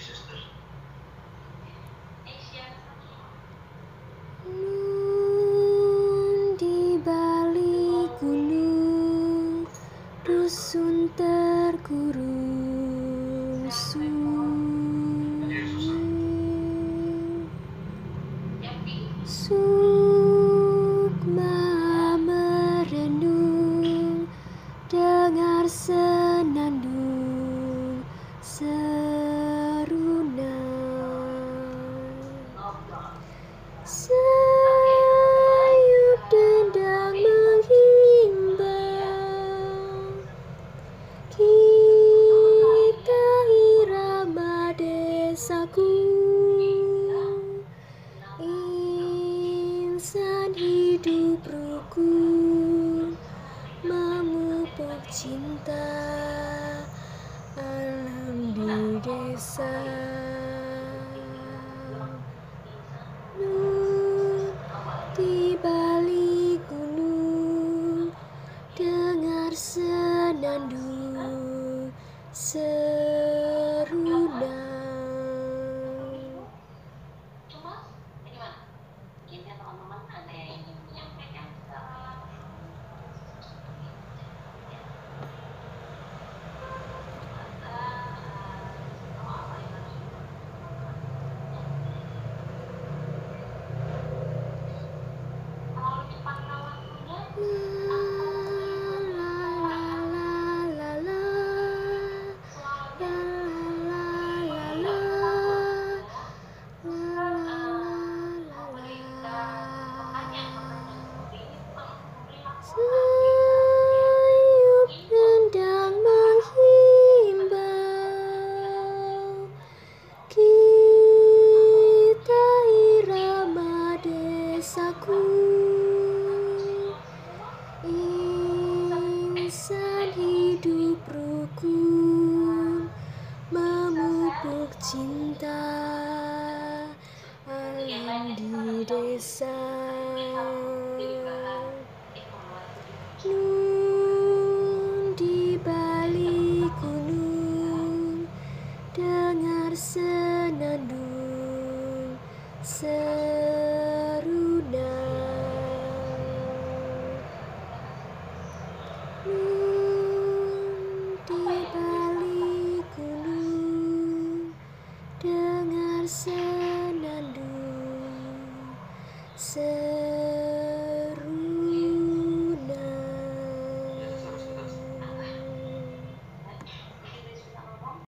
suster Nun di balik gunung dusun terkurung sunyi Hidup rukun Memupuk cinta. Alam di desa di balik gunung dengar senandung insan hidup rukun memupuk cinta alam di desa. Nun di balik gunung dengar senandung senandung 是